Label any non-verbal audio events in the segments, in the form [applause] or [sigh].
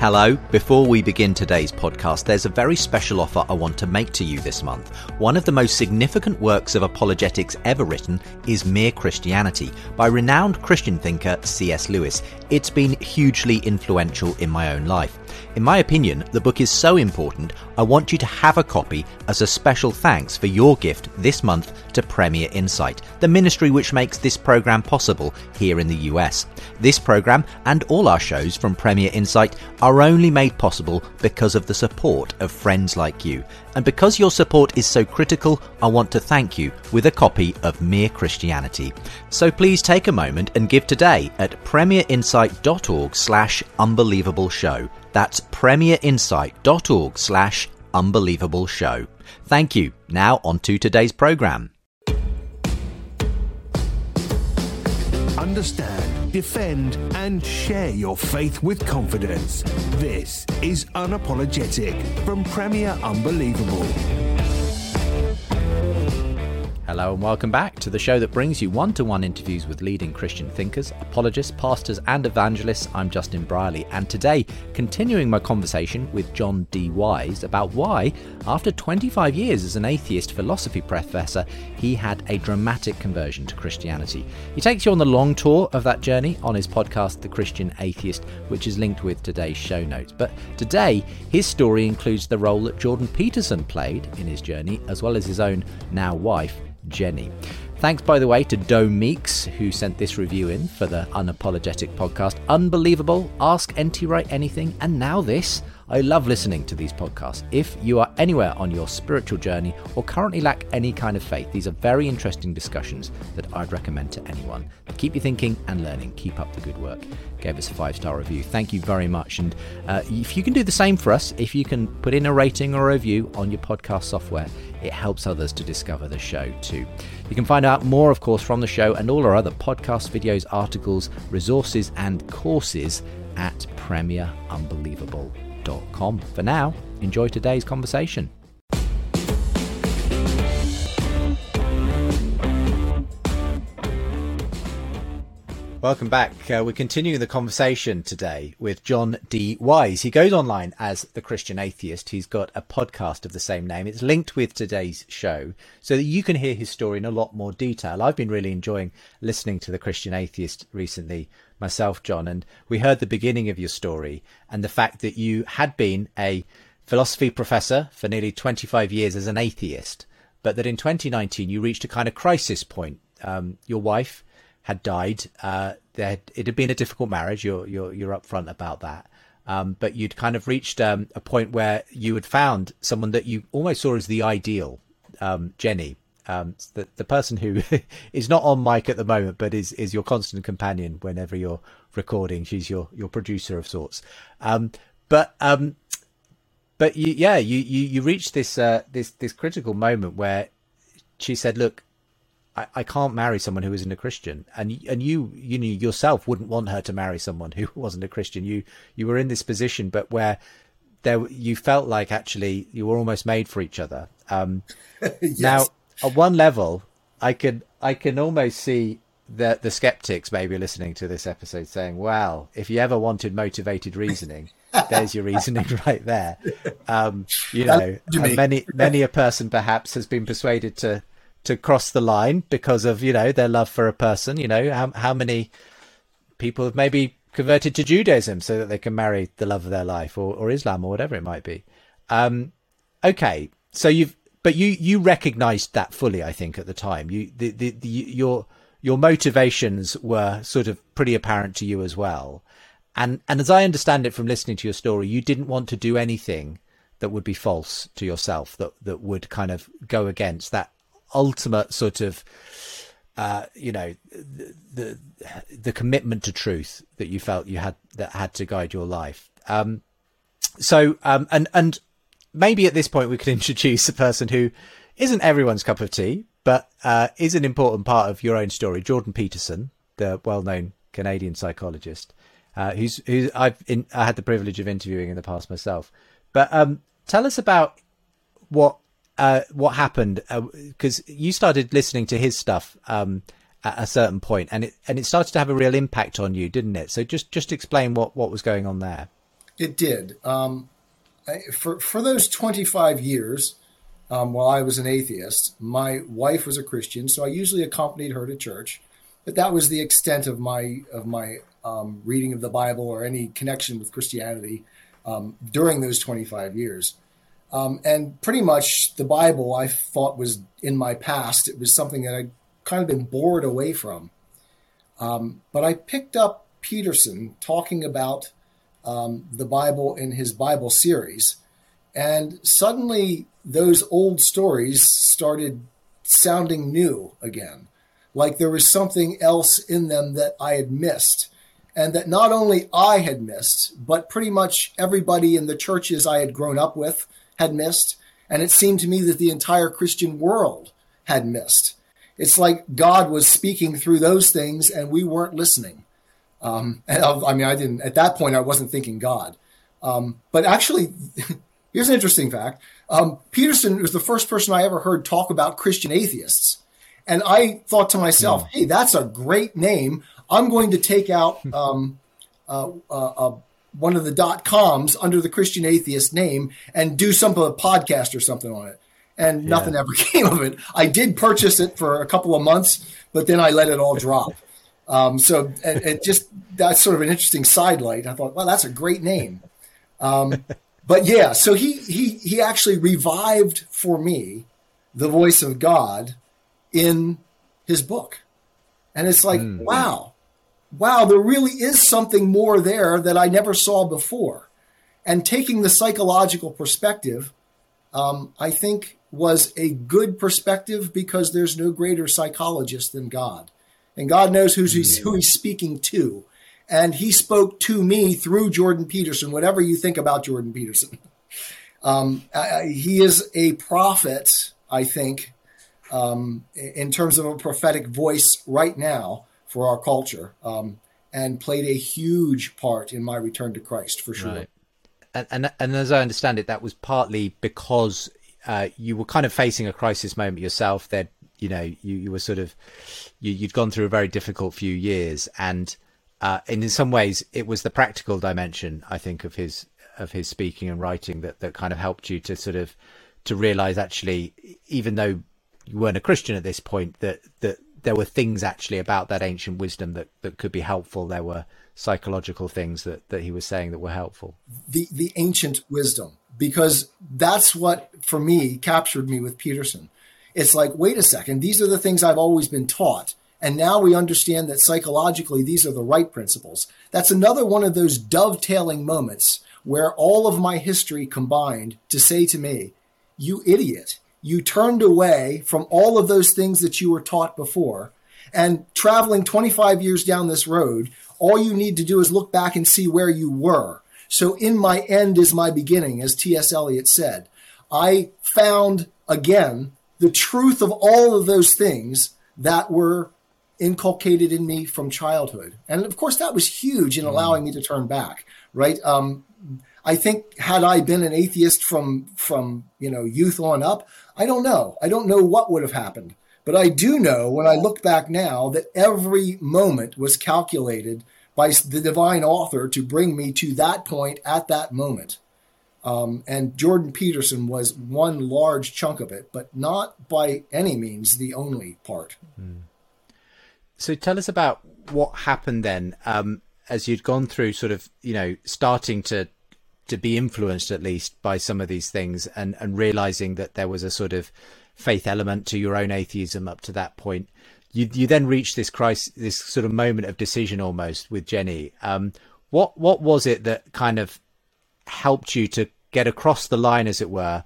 Hello. Before we begin today's podcast, there's a very special offer I want to make to you this month. One of the most significant works of apologetics ever written is Mere Christianity by renowned Christian thinker C.S. Lewis. It's been hugely influential in my own life. In my opinion, the book is so important, I want you to have a copy as a special thanks for your gift this month to Premier Insight, the ministry which makes this program possible here in the US. This program and all our shows from Premier Insight are only made possible because of the support of friends like you. And because your support is so critical, I want to thank you with a copy of Mere Christianity. So please take a moment and give today at premierinsight.org slash unbelievable show. That's premierinsight.org slash unbelievable show. Thank you. Now on to today's program. Understand, defend, and share your faith with confidence. This is Unapologetic from Premier Unbelievable. Hello and welcome back to the show that brings you one to one interviews with leading Christian thinkers, apologists, pastors, and evangelists. I'm Justin Brierley, and today, continuing my conversation with John D. Wise about why, after 25 years as an atheist philosophy professor, he had a dramatic conversion to Christianity. He takes you on the long tour of that journey on his podcast, The Christian Atheist, which is linked with today's show notes. But today, his story includes the role that Jordan Peterson played in his journey, as well as his own now wife, Jenny. Thanks, by the way, to Doe Meeks, who sent this review in for the Unapologetic podcast. Unbelievable. Ask NT Wright anything. And now this. I love listening to these podcasts. If you are anywhere on your spiritual journey or currently lack any kind of faith, these are very interesting discussions that I'd recommend to anyone. They keep you thinking and learning. Keep up the good work. Gave us a five star review. Thank you very much. And uh, if you can do the same for us, if you can put in a rating or a review on your podcast software, it helps others to discover the show too. You can find out more, of course, from the show and all our other podcasts, videos, articles, resources, and courses at For now, enjoy today's conversation. Welcome back. Uh, we're continuing the conversation today with John D. Wise. He goes online as the Christian Atheist. He's got a podcast of the same name. It's linked with today's show so that you can hear his story in a lot more detail. I've been really enjoying listening to the Christian Atheist recently myself, John, and we heard the beginning of your story and the fact that you had been a philosophy professor for nearly 25 years as an atheist, but that in 2019 you reached a kind of crisis point. Um, your wife had died. Uh, had, it had been a difficult marriage. You're you're you're upfront about that. Um, but you'd kind of reached um, a point where you had found someone that you almost saw as the ideal, um, Jenny, um, the the person who [laughs] is not on mic at the moment, but is is your constant companion whenever you're recording. She's your your producer of sorts. Um, but um, but you, yeah, you you you reached this uh, this this critical moment where she said, "Look, I, I can't marry someone who isn't a Christian, and and you you know yourself wouldn't want her to marry someone who [laughs] wasn't a Christian. You you were in this position, but where there you felt like actually you were almost made for each other. Um, [laughs] yes. Now, at one level, I can I can almost see the the skeptics maybe listening to this episode saying, "Well, if you ever wanted motivated reasoning." [laughs] there's your reasoning right there. Um, you know, many many a person perhaps has been persuaded to to cross the line because of you know their love for a person. You know how how many people have maybe converted to Judaism so that they can marry the love of their life or, or Islam or whatever it might be. Um, okay, so you've but you you recognised that fully, I think, at the time. You the, the, the your your motivations were sort of pretty apparent to you as well. And and as I understand it from listening to your story, you didn't want to do anything that would be false to yourself, that that would kind of go against that ultimate sort of uh, you know the, the, the commitment to truth that you felt you had that had to guide your life. Um, so um, and and maybe at this point we could [laughs] introduce a person who isn't everyone's cup of tea, but uh, is an important part of your own story. Jordan Peterson, the well-known Canadian psychologist, uh, who's who I've in, I had the privilege of interviewing in the past myself. But um, tell us about what uh, what happened because uh, you started listening to his stuff um, at a certain point, and it and it started to have a real impact on you, didn't it? So just just explain what what was going on there. It did. Um, for for those 25 years, um, while I was an atheist, my wife was a Christian, so I usually accompanied her to church. But that was the extent of my of my um, reading of the Bible or any connection with Christianity um, during those 25 years. Um, and pretty much the Bible I thought was in my past. It was something that I kind of been bored away from. Um, but I picked up Peterson talking about um, the Bible in his Bible series. And suddenly those old stories started sounding new again. Like there was something else in them that I had missed. And that not only I had missed, but pretty much everybody in the churches I had grown up with had missed. And it seemed to me that the entire Christian world had missed. It's like God was speaking through those things and we weren't listening. Um, I mean, I didn't, at that point, I wasn't thinking God. Um, but actually, [laughs] here's an interesting fact. Um, Peterson was the first person I ever heard talk about Christian atheists. And I thought to myself, mm. hey, that's a great name. I'm going to take out [laughs] um, uh, uh, uh, one of the dot coms under the Christian atheist name and do some of a podcast or something on it. And yeah. nothing ever [laughs] came of it. I did purchase it for a couple of months, but then I let it all drop. Um, so it, it, just that's sort of an interesting sidelight. I thought, well, that's a great name. Um, but yeah, so he he he actually revived for me the voice of God in his book, and it's like, mm. wow, wow, there really is something more there that I never saw before. And taking the psychological perspective, um, I think was a good perspective because there's no greater psychologist than God and God knows who's he's, who he's speaking to. And he spoke to me through Jordan Peterson, whatever you think about Jordan Peterson. [laughs] Um, he is a prophet, I think, um, in terms of a prophetic voice right now for our culture, um, and played a huge part in my return to Christ for sure. Right. And, and, and as I understand it, that was partly because uh, you were kind of facing a crisis moment yourself. That you know you, you were sort of you, you'd gone through a very difficult few years, and uh, and in some ways it was the practical dimension I think of his of his speaking and writing that that kind of helped you to sort of to realize actually even though you weren't a Christian at this point that that there were things actually about that ancient wisdom that that could be helpful. There were psychological things that that he was saying that were helpful. The the ancient wisdom because that's what for me captured me with Peterson it's like, wait a second, these are the things I've always been taught. And now we understand that psychologically, these are the right principles. That's another one of those dovetailing moments where all of my history combined to say to me, you idiot, you turned away from all of those things that you were taught before. And traveling 25 years down this road, all you need to do is look back and see where you were. So, in my end is my beginning, as T.S. Eliot said. I found again the truth of all of those things that were inculcated in me from childhood. And of course, that was huge in allowing me to turn back, right? Um, I think had I been an atheist from from you know youth on up, I don't know. I don't know what would have happened. But I do know when I look back now that every moment was calculated by the divine author to bring me to that point at that moment. Um, and Jordan Peterson was one large chunk of it, but not by any means the only part. Mm. So tell us about what happened then, um, as you'd gone through sort of, you know, starting to to be influenced at least by some of these things and, and realizing that there was a sort of faith element to your own atheism up to that point. You you then reached this crisis, this sort of moment of decision almost with Jenny. Um, what what was it that kind of helped you to get across the line, as it were,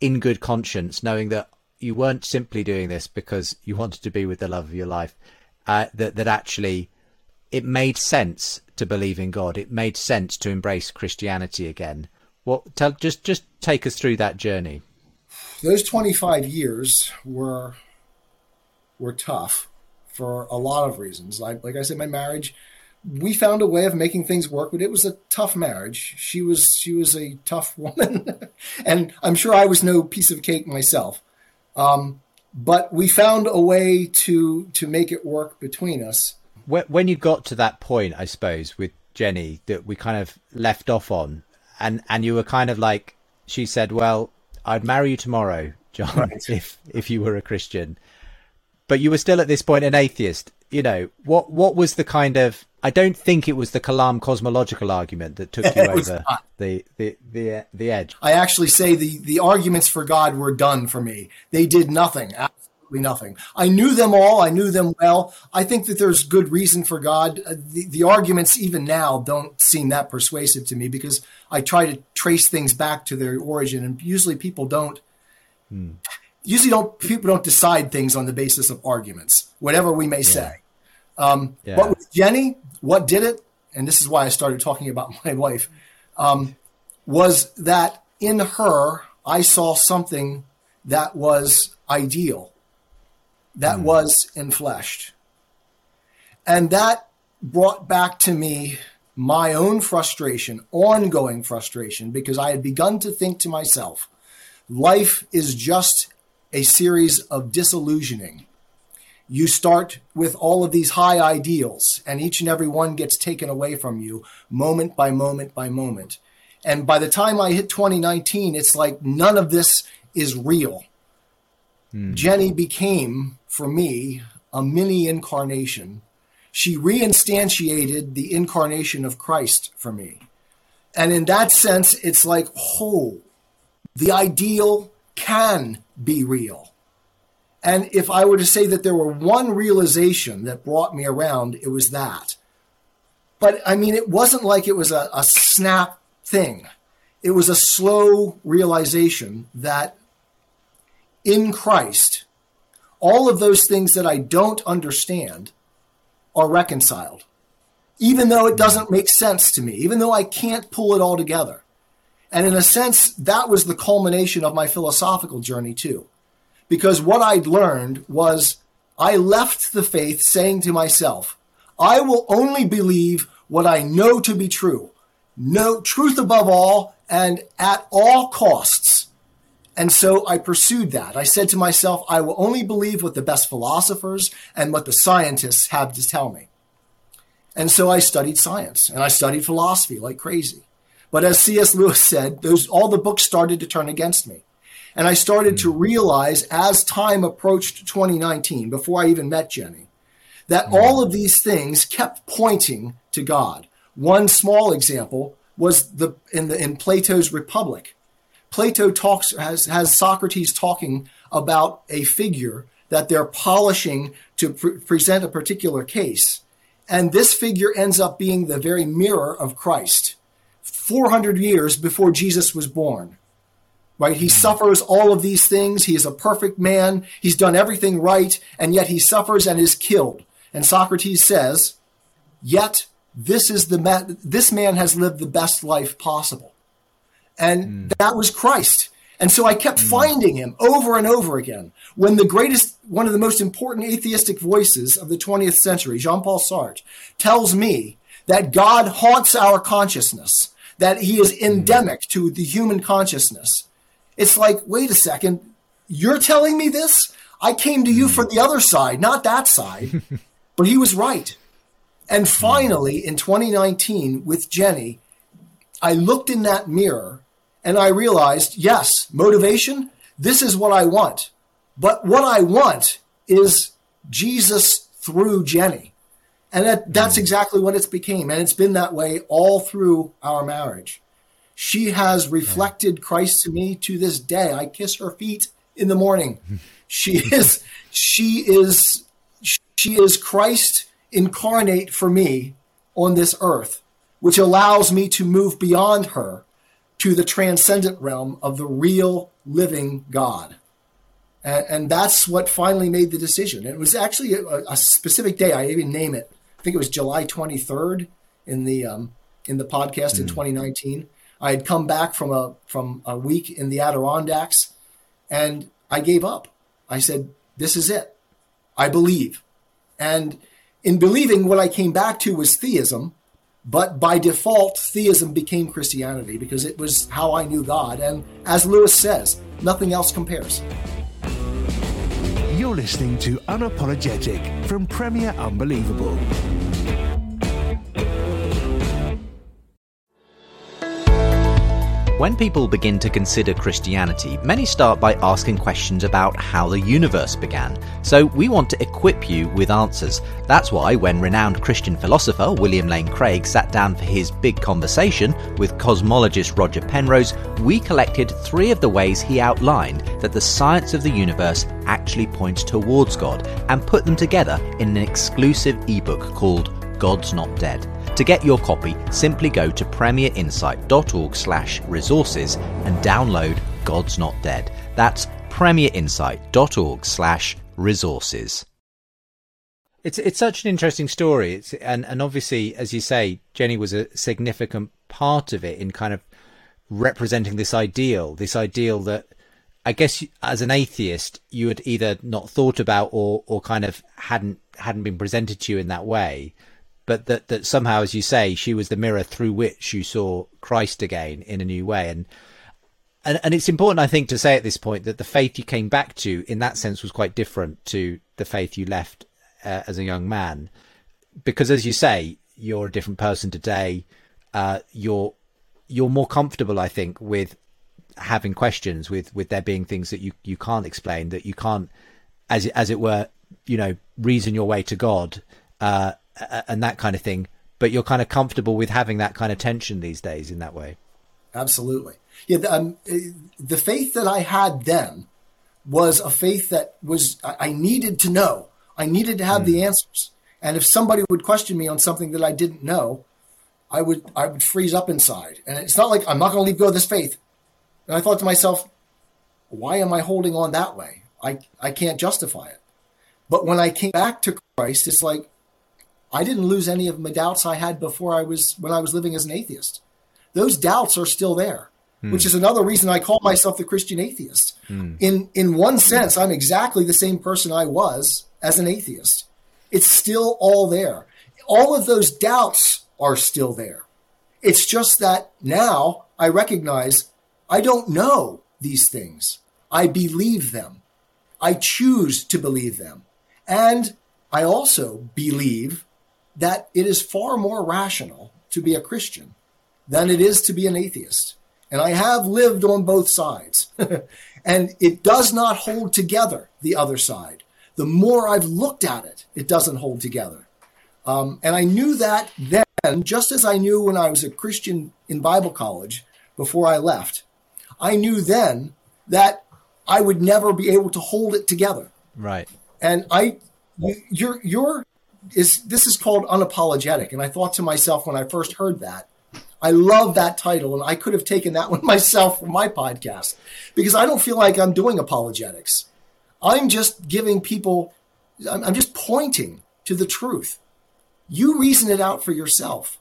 in good conscience, knowing that you weren't simply doing this because you [laughs] wanted to be with the love of your life, uh, that that actually it made sense to believe in God. It made sense to embrace Christianity again. What? Tell, just just take us through that journey. Those twenty five years were were tough for a lot of reasons. Like like I said, my marriage we found a way of making things work, but it was a tough marriage. She was she was a tough [laughs] woman, and I'm sure I was no piece of cake myself. Um, but we found a way to to make it work between us. When you got to that point, I suppose, with Jenny that we kind of left off on, and and you were kind of like she said, "Well, I'd marry you tomorrow, John, right. [laughs] if if you were a Christian." But you were still at this point an atheist. You know what? What was the kind of? I don't think it was the Kalam cosmological argument that took you [laughs] over the, the the the edge. I actually say the the arguments for God were done for me. They did nothing absolutely nothing. I knew them all. I knew them well. I think that there's good reason for God. Uh, the, the arguments, even now, don't seem that persuasive to me because I try to trace things back to their origin, and usually people don't. Hmm. Usually, don't people don't decide things on the basis of arguments, whatever we may yeah. say. Um, yeah. But with Jenny, what did it? And this is why I started talking about [laughs] my wife. Um, was that in her I saw something that was ideal that mm. was enfleshed. And that brought back to me my own frustration, ongoing frustration, because I had begun to think to myself, life is just a series of disillusioning. You start with all of these high ideals, and each and every one gets taken away from you moment by moment by moment. And by the time I hit 2019, it's like none of this is real. Hmm. Jenny became for me, a mini incarnation. She reinstantiated the incarnation of Christ for me. And in that sense, it's like, oh, the ideal can be real. And if I were to say that there were one realization that brought me around, it was that. But I mean, it wasn't like it was a, a snap thing. It was a slow realization that in Christ, all of those things that I don't understand are reconciled, even though it doesn't make sense to me, even though I can't pull it all together. And in a sense, that was the culmination of my philosophical journey, too. Because what I'd learned was I left the faith saying to myself, I will only believe what I know to be true. No truth above all and at all costs. And so I pursued that. I said to myself, I will only believe what the best philosophers and what the scientists have to tell me. And so I studied science and I studied philosophy like crazy. But as C.S. Lewis said, those all the books started to turn against me. And I started to hmm. realize as time approached 2019, before I even met Jenny, that hmm. all of these things kept pointing to God. One small example was the in the in Plato's Republic Plato talks has, has Socrates talking about a figure that they're polishing to pre- present a particular case. And this figure ends up being the very mirror of Christ 400 years before Jesus was born. Right? He suffers all of these things. He is a perfect man. He's done everything right, and yet he suffers and is killed. And Socrates says, Yet this is the ma- this man has lived the best life possible. And mm. that was Christ. And so I kept mm. finding him over and over again. When the greatest, one of the most important atheistic voices of the 20th century, Jean Paul Sartre, tells me that God haunts our consciousness, that he is hmm. endemic mm. to the human consciousness. It's like, wait a second, you're telling me this? I came to you for the other side, not that side. [laughs] but he was right. And finally, in 2019, with Jenny, I looked in that mirror and I realized, yes, motivation, this is what I want. But what I want is Jesus through Jenny. And that, that's mm. exactly what it's became. And it's been that way all through our marriage. She has reflected Christ to me to this day. I kiss her feet in the morning. [laughs] She is, she is, she is Christ incarnate for me on this earth, which allows me to move beyond her to the transcendent realm of the real living God. And, and that's what finally made the decision. it was actually a, a, specific day. I even name it. I think it was July 23rd in the um, in the podcast mm. in 2019. I had come back from a from a week in the Adirondacks, and I gave up. I said, "This is it. I believe." And in believing, what I came back to was theism, but by default, theism became Christianity because it was how I knew God. And as Lewis says, nothing else compares. You're listening to Unapologetic from Premier Unbelievable. When people begin to consider Christianity, many start by asking questions about how the universe began. So we want to equip you with answers. That's why, when renowned Christian philosopher William Lane Craig sat down for his big conversation with cosmologist Roger Penrose, we collected three of the ways he outlined that the science of the universe actually points towards God and put them together in an exclusive ebook called God's Not Dead. To get your copy, simply go to premierinsight.org slash resources and download God's Not Dead. That's premierinsight.org slash resources. It's it's such an interesting story. It's and, and obviously, as you say, Jenny was a significant part of it in kind of representing this ideal, this ideal that I guess as an atheist you had either not thought about or or kind of hadn't hadn't been presented to you in that way but that that somehow, as you say, she was the mirror through which you saw Christ again in a new way. And and and it's important, I think, to say at this point that the faith you came back to, in that sense, was quite different to the faith you left uh, as a young man, because as you say, you're a different person today. Uh, you're you're more comfortable, I think, with having questions, with with there being things that you you can't explain, that you can't, as as it were, you know, reason your way to God. Uh, and that kind of thing. But you're kind of comfortable with having that kind of tension these days in that way. Absolutely. Yeah. The, um, the faith that I had then was a faith that was, I needed to know. I needed to have mm. the answers. And if somebody would question me on something that I didn't know, I would, I would freeze up inside. And it's not like I'm not going to leave go of this faith. And I thought to myself, why am I holding on that way? I, I can't justify it. But when I came back to Christ, it's like, I didn't lose any of my doubts I had before I was when I was living as an atheist. Those doubts are still there, hmm. which is another reason I call myself the Christian atheist. Hmm. In in one sense, I'm exactly the same person I was as an atheist. It's still all there. All of those doubts are still there. It's just that now I recognize I don't know these things. I believe them. I choose to believe them. And I also believe that it is far more rational to be a Christian than it is to be an atheist. And I have lived on both sides. [laughs] and it does not hold together the other side. The more I've looked at it, it doesn't hold together. Um, and I knew that then, just as I knew when I was a Christian in Bible college before I left. I knew then that I would never be able to hold it together. Right. And I, your, your is this is called unapologetic. And I thought to myself when I first heard that, I love that title, and I could have taken that one [laughs] myself for my podcast because I don't feel like I'm doing apologetics. I'm just giving people, I'm just pointing to the truth. You reason it out for yourself.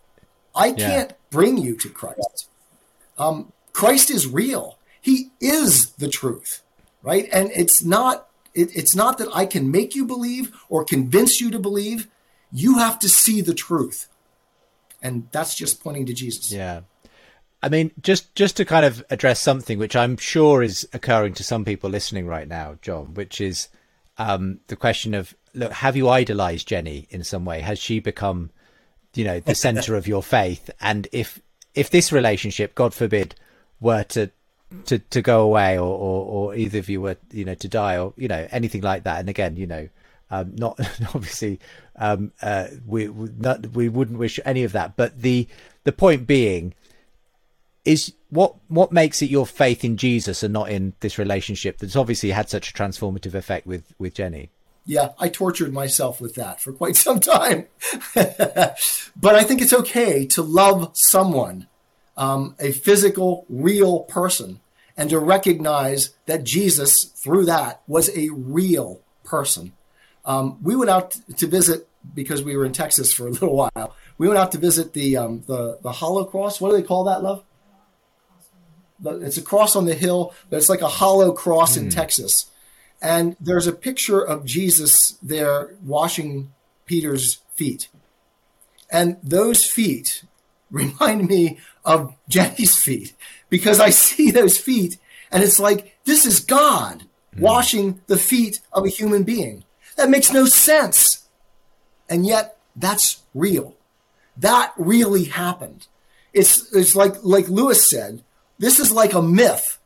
I can't bring you to Christ. Um, Christ is real. He is the truth, right? And it's not it, it's not that I can make you believe or convince you to believe. You have to see the truth. And that's just pointing to Jesus. Yeah. I mean, just just to kind of address something which I'm sure is occurring to some people listening right now, John, which is um, the question of look, have you idolized Jenny in some way? Has she become, you know, the center of your faith? And if if this relationship, God forbid, were to to to go away, or, or or either of you were, you know, to die, or you know, anything like that, and again, you know, um, not [laughs] obviously, um, uh, we not, we wouldn't wish any of that. But the the point being is what what makes it your faith in Jesus and not in this relationship that's obviously had such a transformative effect with with Jenny. Yeah, I tortured myself with that for quite some time. [laughs] but I think it's okay to love someone, um, a physical, real person, and to recognize that Jesus, through that, was a real person. Um, we went out to visit because we were in Texas for a little while. We went out to visit the um, the the hollow cross. What do they call that, love? It's a cross on the hill, but it's like a hollow cross mm. in hmm. Texas. And there's a picture of Jesus there washing Peter's feet. And those feet [laughs] remind me of Jenny's feet because I see those feet and it's like, this is God mm. washing the feet of a human being. That makes no sense. And yet that's real. That really happened. It's, it's like, like Lewis said, This is like a myth,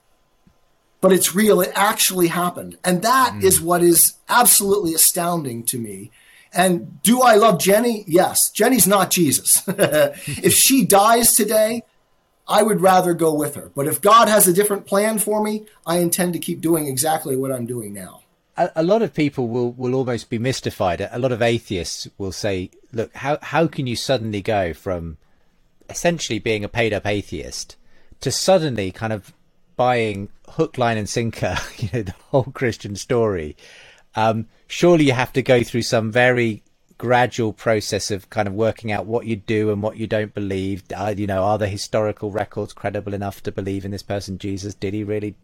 but it's real. It actually happened. And that mm. is what is absolutely astounding to me. And do I love Jenny? Yes. Jenny's not Jesus. [laughs] if she dies today, I would rather go with her. But if God has a different plan for me, I intend to keep doing exactly what I'm doing now. A, a lot of people will, will almost be mystified. A lot of atheists will say, look, how, how can you suddenly go from essentially being a paid up atheist to suddenly kind of buying hook, line, and sinker, [laughs] you know, the whole Christian story? Um, surely you have to go through some very gradual process of kind of working out what you do and what you don't believe. Uh, you know, are the historical records credible enough to believe in this person, Jesus? Did he really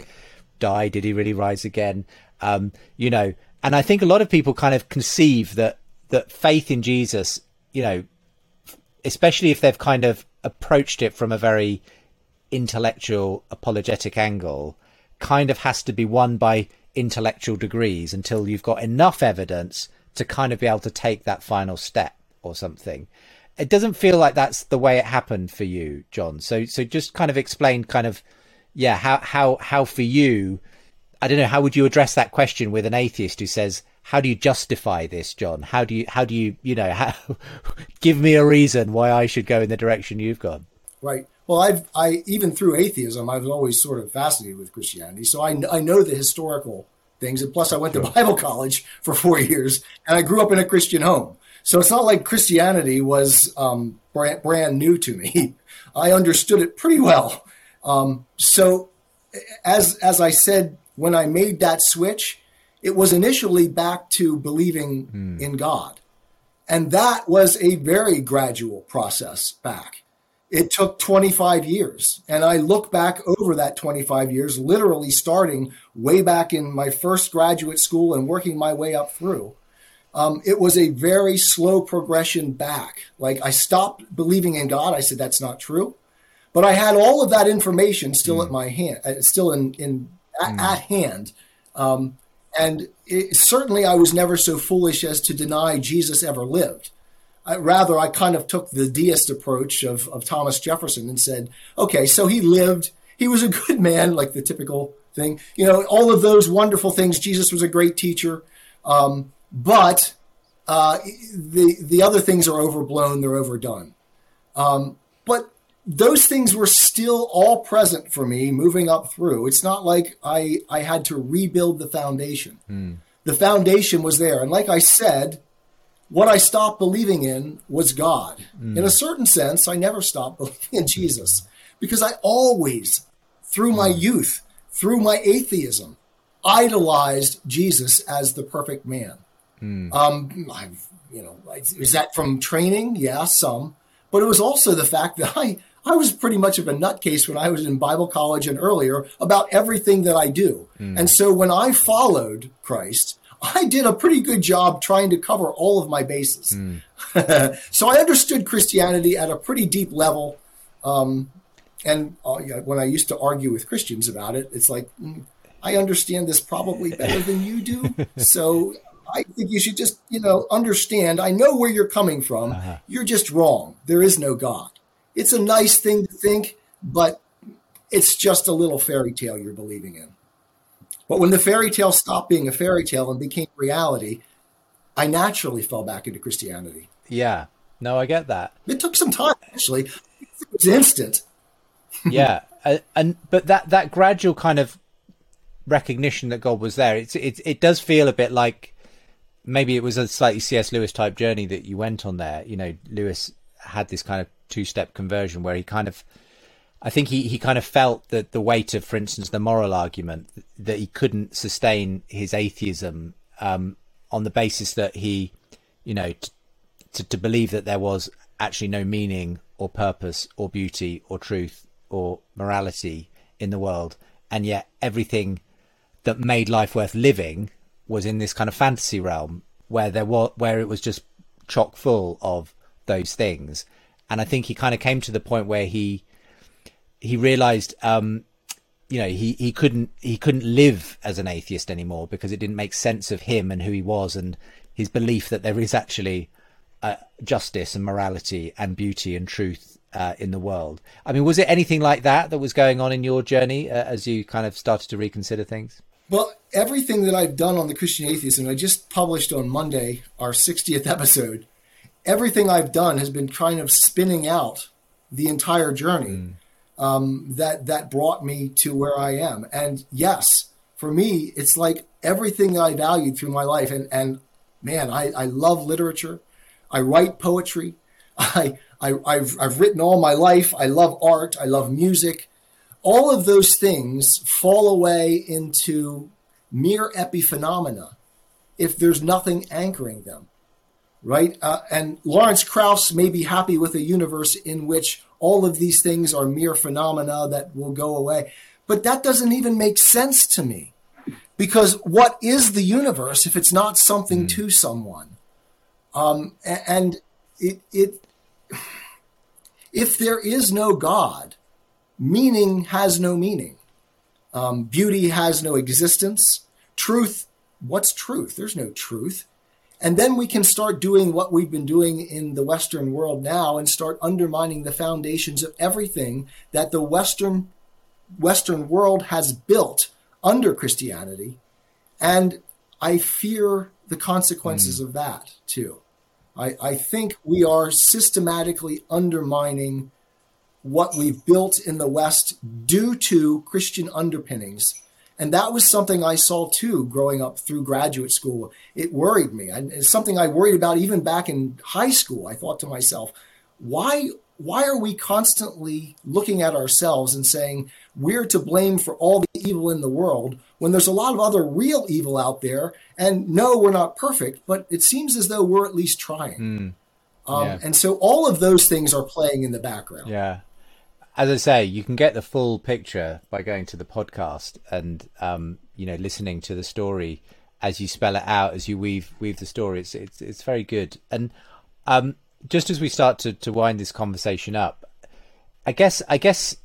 die? Did he really rise again? Um, you know, and I think a lot of people kind of conceive that that faith in Jesus, you know, especially if they've kind of approached it from a very intellectual apologetic angle, kind of has to be won by intellectual degrees until you've got enough evidence to kind of be able to take that final step or something. It doesn't feel like that's the way it happened for you, John. So so just kind of explain kind of yeah, how how how for you I don't know, how would you address that question with an atheist who says, How do you justify this, John? How do you how do you you know how [laughs] give me a reason why I should go in the direction you've gone? Right. Well, I've I even through atheism, I was always sort of fascinated with Christianity, so I I know the historical things. And plus, I went sure. to Bible college for four [laughs] years, and I grew up in a Christian home. So it's not like Christianity was um, brand, brand new to me. [laughs] I understood it pretty well. Um, so, as as I said, when I made that switch, it was initially back to believing mm. in God, and that was a very gradual process back it took 25 years. And I look back over that 25 years, literally starting way back in my first graduate school and working my way up through. Um, it was a very slow progression back. Like I stopped believing in God. I said, that's not true. But I had all of that information still mm. at my hand, uh, still in, in at, mm. at hand. Um, and it, certainly I was never so foolish as to deny Jesus ever lived. I, rather, I kind of took the deist approach of, of Thomas Jefferson and said, okay, so he lived, he was a good man, like the typical thing. You know, all of those wonderful things. Jesus was a great teacher. Um, but uh, the, the other things are overblown, they're overdone. Um, but those things were still all present for me moving up through. It's not like I, I had to rebuild the foundation. Mm. The foundation was there. And like I said, what I stopped believing in was God. Mm. In a certain sense, I never stopped [laughs] believing in Jesus because I always, through my mm. youth, through my atheism, idolized Jesus as the perfect man. Mm. Um, I've, you know, is that from training? Yeah, some. But it was also the fact that I, I was pretty much of a nutcase when I was in Bible college and earlier about everything that I do. Mm. And so when I followed Christ, I did a pretty good job trying to cover all of my bases. Mm. [laughs] so I understood Christianity at a pretty deep level. Um, and uh, when I used to argue with Christians about it, it's like, mm, I understand this probably better than you do. [laughs] So I think you should just, you know, understand. I know where you're coming from. Uh-huh. You're just wrong. There is no God. It's a nice thing to think, but it's just a little fairy tale you're believing in. But when the fairy tale stopped being a fairy tale and became reality, I naturally fell back into Christianity. Yeah. No, I get that. It took some time, actually. It was instant. [laughs] yeah. Uh, and but that that gradual kind of recognition that God was there, it's it it does feel a bit like maybe it was a slightly C.S. Lewis type journey that you went on there. You know, Lewis had this kind of two step conversion where he kind of I think he, he kind of felt that the weight of, for instance, the moral argument that he couldn't sustain his atheism um, on the basis that he, you know, t- to, to believe that there was actually no meaning or purpose or beauty or truth or morality in the world, and yet everything that made life worth living was in this kind of fantasy realm where there was where it was just chock full of those things. And I think he kind of came to the point where he he realized um, you know he, he couldn't he couldn't live as an atheist anymore because it didn't make sense of him and who he was and his belief that there is actually uh, justice and morality and beauty and truth uh, in the world. I mean, was it anything like that that was going on in your journey uh, as you kind of started to reconsider things? Well, everything that I've done on the Christian Atheist, and I just published on Monday our 60th episode, everything I've done has been kind of spinning out the entire journey mm. um, that that brought me to where I am. And yes, for me, it's like everything I valued through my life. And and man, I, I love literature. I write poetry. [laughs] I, I I've I've written all my life. I love art. I love music. All of those things fall away into mere epiphenomena if there's nothing anchoring them right? Uh, and Lawrence Krauss may be happy with a universe in which all of these things are mere phenomena that will go away. But that doesn't even make sense to me. Because what is the universe if it's not something mm. to someone? Um, and it, it, if there is no God, meaning has no meaning. Um, beauty has no existence. Truth, what's truth? There's no truth. And then we can start doing what we've been doing in the Western world now and start undermining the foundations of everything that the Western Western world has built under Christianity. And I fear the consequences mm. of that too. I, I think we are systematically undermining what we've built in the West due to Christian underpinnings and that was something I saw too growing up through graduate school. It worried me. And it's something I worried about even back in high school. I thought to myself, why why are we constantly looking at ourselves and saying we're to blame for all the evil in the world when there's a lot of other real evil out there? And no, we're not perfect, but it seems as though we're at least trying. Mm, um, yeah. And so all of those things are playing in the background. Yeah as I say, you can get the full picture by going to the podcast and um, you know listening to the story as you spell it out as you weave weave the story. It's it's it's very good. And um, just as we start to to wind this conversation up, I guess I guess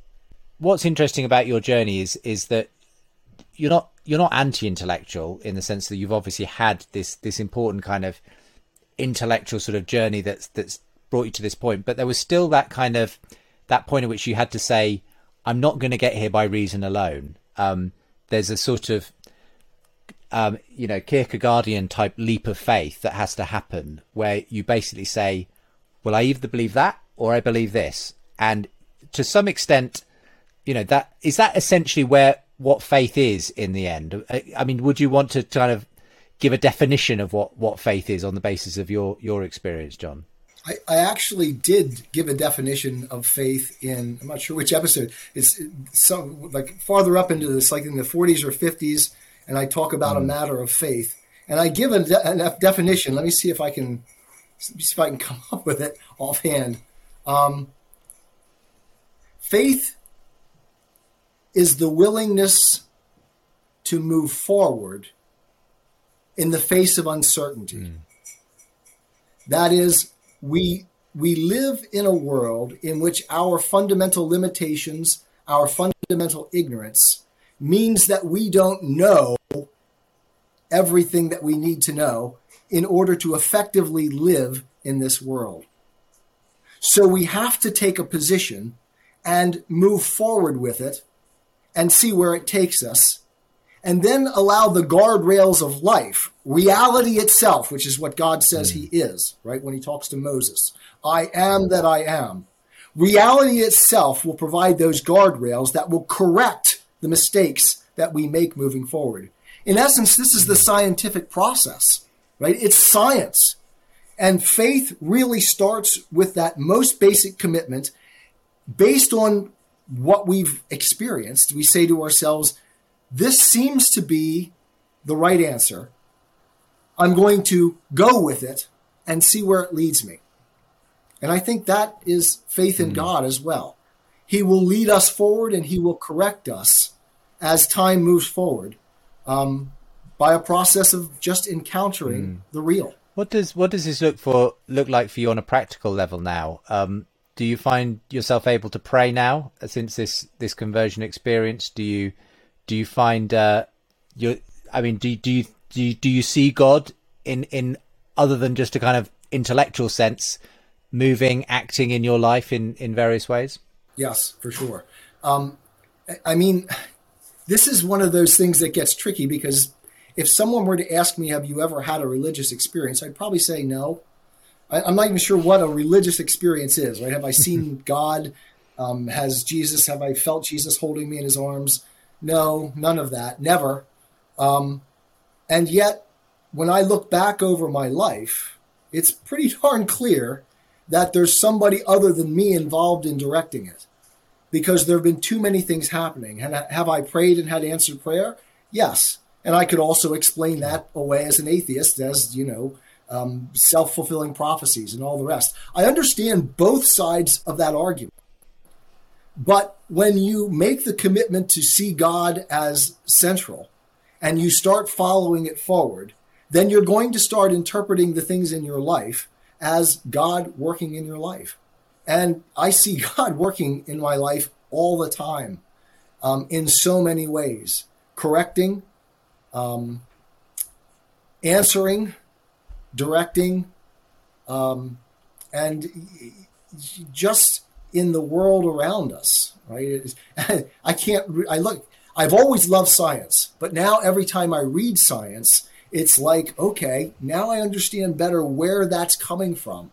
what's interesting about your journey is is that you're not you're not anti-intellectual in the sense that you've obviously had this this important kind of intellectual sort of journey that's that's brought you to this point, but there was still that kind of that point at which you had to say, I'm not going to get here by reason alone. Um, there's a sort of, um, you know, Kierkegaardian type leap of faith that has to happen where you basically say, well, I either believe that or I believe this. And to some extent, you know, that is that essentially where what faith is in the end. I mean, would you want to kind of give a definition of what, what faith is on the basis of your, your experience, John? I, I, actually did give a definition of faith in I'm not sure which episode. It's some like farther up into this, like in the 40s or 50s, and I talk about mm. a matter of faith, and I give a, de- a, definition. Let me see if I can see if I can [laughs] come up with it offhand. Um, faith is the willingness to move forward in the face of uncertainty. Mm. That is we we live in a world in which our fundamental limitations, our fundamental ignorance, means that we don't know everything that we need to know in order to effectively live in this world. So we have to take a position and move forward with it and see where it takes us and then allow the guardrails of life, reality itself, which is what God says hmm. He is, right? When He talks to Moses, I am that I am. Reality itself will provide those guardrails that will correct the mistakes that we make moving forward. In essence, this is the hmm. scientific process, right? It's science. And faith really starts with that most basic commitment based on what we've experienced. We say to ourselves, this seems to be the right answer. I'm going to go with it and see where it leads me. And I think that is faith in mm. God as well. He will lead us forward and he will correct us as time moves forward um, by a process of just encountering mm. the real. What does what does this look for look like for you on a practical level now? Um, do you find yourself able to pray now since this this conversion experience? Do you do you find uh, you? I mean, do do you do you, do you see God in in other than just a kind of intellectual sense moving, acting in your life in, in various ways? Yes, for sure. Um, I mean, this is one of those things that gets tricky because if someone were to ask me, Have you ever had a religious experience? I'd probably say no. I, am not even sure what a religious experience is, right? Have I seen [laughs] God? Um, has Jesus, have I felt Jesus holding me in his arms? No, none of that. Never. Um, and yet, when I look back over my life, it's pretty darn clear that there's somebody other than me involved in directing it because there have been too many things happening. And have I prayed and had answered prayer? Yes. And I could also explain that away as an atheist, as, you know, um, self fulfilling prophecies and all the rest. I understand both sides of that argument. But when you make the commitment to see God as central and you start following it forward, then you're going to start interpreting the things in your life as God working in your life. And I see [laughs] God working in my life all the time um, in so many ways correcting, um, answering, directing, um, and just in the world around us, right? [laughs] I can't, I look, I've always loved science, but now every time I read science, it's like, okay, now I understand better where that's coming from.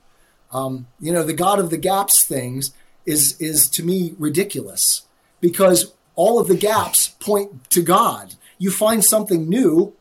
Um, you know, the God of the gaps things is is to me ridiculous because all of the gaps point to God. You find something new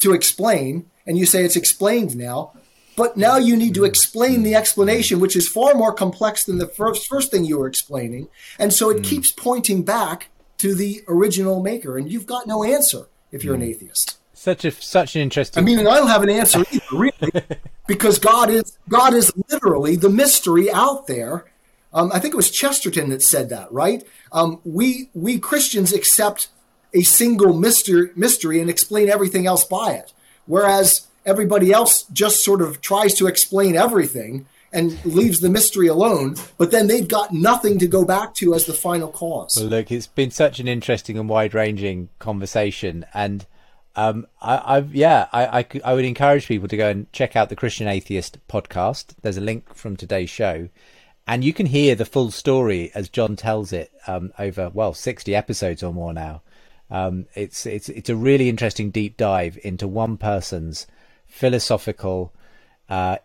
to explain, and you say it's explained now, but now you need to explain the explanation, which is far more complex than the first first thing you were explaining, and so it mm. keeps pointing back to the original maker, and you've got no answer if you're mm. an atheist. Such a such an interesting. I mean, I don't have an answer [laughs] either, really, because God is God is literally the mystery out there. Um, I think it was Chesterton that said that, right? Um, we we Christians accept a single mystery, mystery and explain everything else by it, whereas everybody else just sort of tries to explain everything and leaves the mystery alone, but then they've got nothing to go back to as the final cause. Well, look, it's been such an interesting and wide ranging conversation. And um, I, have yeah, I, I, I, would encourage people to go and check out the Christian Atheist podcast. There's a link from today's show, and you can hear the full story as John tells it um, over well sixty episodes or more now. Um, it's it's it's a really interesting deep dive into one person's philosophical uh,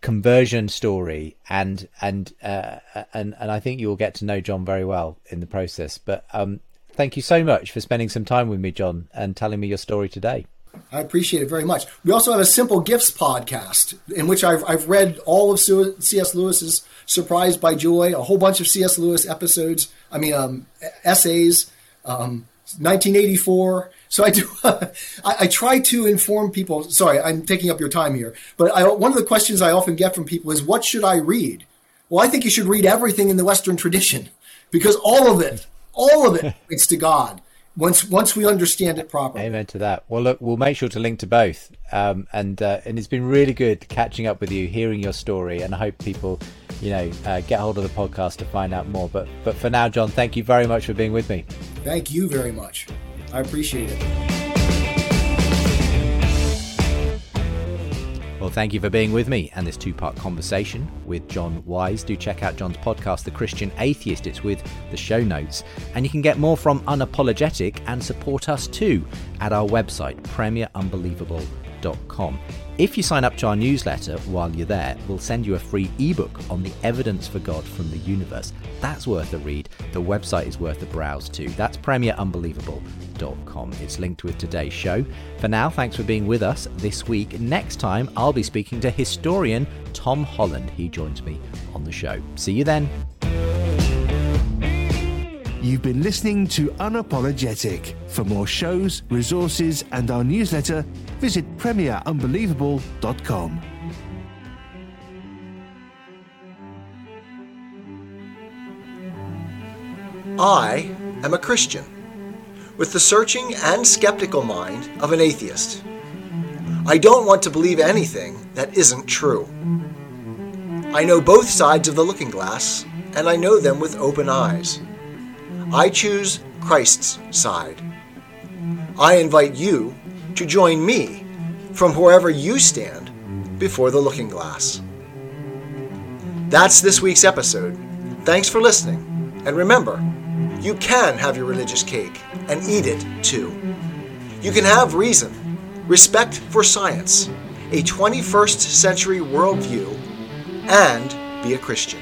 conversion story, and and uh, and and I think you will get to know John very well in the process. But um, Thank you so much for spending some time with me, John, and telling me your story today. I appreciate it very much. We also have a Simple Gifts podcast in which I've, I've read all of C.S. Lewis's Surprised by Joy, a whole bunch of C.S. Lewis episodes, I mean, um, essays, um, 1984. So I do. [laughs] I, I, try to inform people. Sorry, I'm taking up your time here, but I, one of the questions I often get from people is, "What should I read?" Well, I think you should read everything in the Western tradition because all of it all of it [laughs] points to God once once we understand it properly. Amen to that. Well, look, we'll make sure to link to both, um, and uh, and it's been really good catching up with you, hearing your story, and I hope people, you know, uh, get hold of the podcast to find out more. But but for now, John, thank you very much for being with me. Thank you very much. I appreciate it. Well, thank you for being with me and this two part conversation with John Wise. Do check out John's podcast, The Christian Atheist. It's with the show notes. And you can get more from Unapologetic and support us too at our website, premierunbelievable.com. If you sign up to our newsletter while you're there, we'll send you a free ebook on the evidence for God from the universe. That's worth a read. The website is worth a browse too. That's premierunbelievable.com. It's linked with today's show. For now, thanks for being with us this week. Next time, I'll be speaking to historian Tom Holland. He joins me on the show. See you then. You've been listening to Unapologetic. For more shows, resources, and our newsletter, visit premierunbelievable.com. I am a Christian with the searching and skeptical mind of an atheist. I don't want to believe anything that isn't true. I know both sides of the looking glass, and I know them with open eyes. I choose Christ's side. I invite you to join me from wherever you stand before the looking glass. That's this week's episode. Thanks for listening. And remember, you can have your religious cake and eat it too. You can have reason, respect for science, a 21st century worldview, and be a Christian.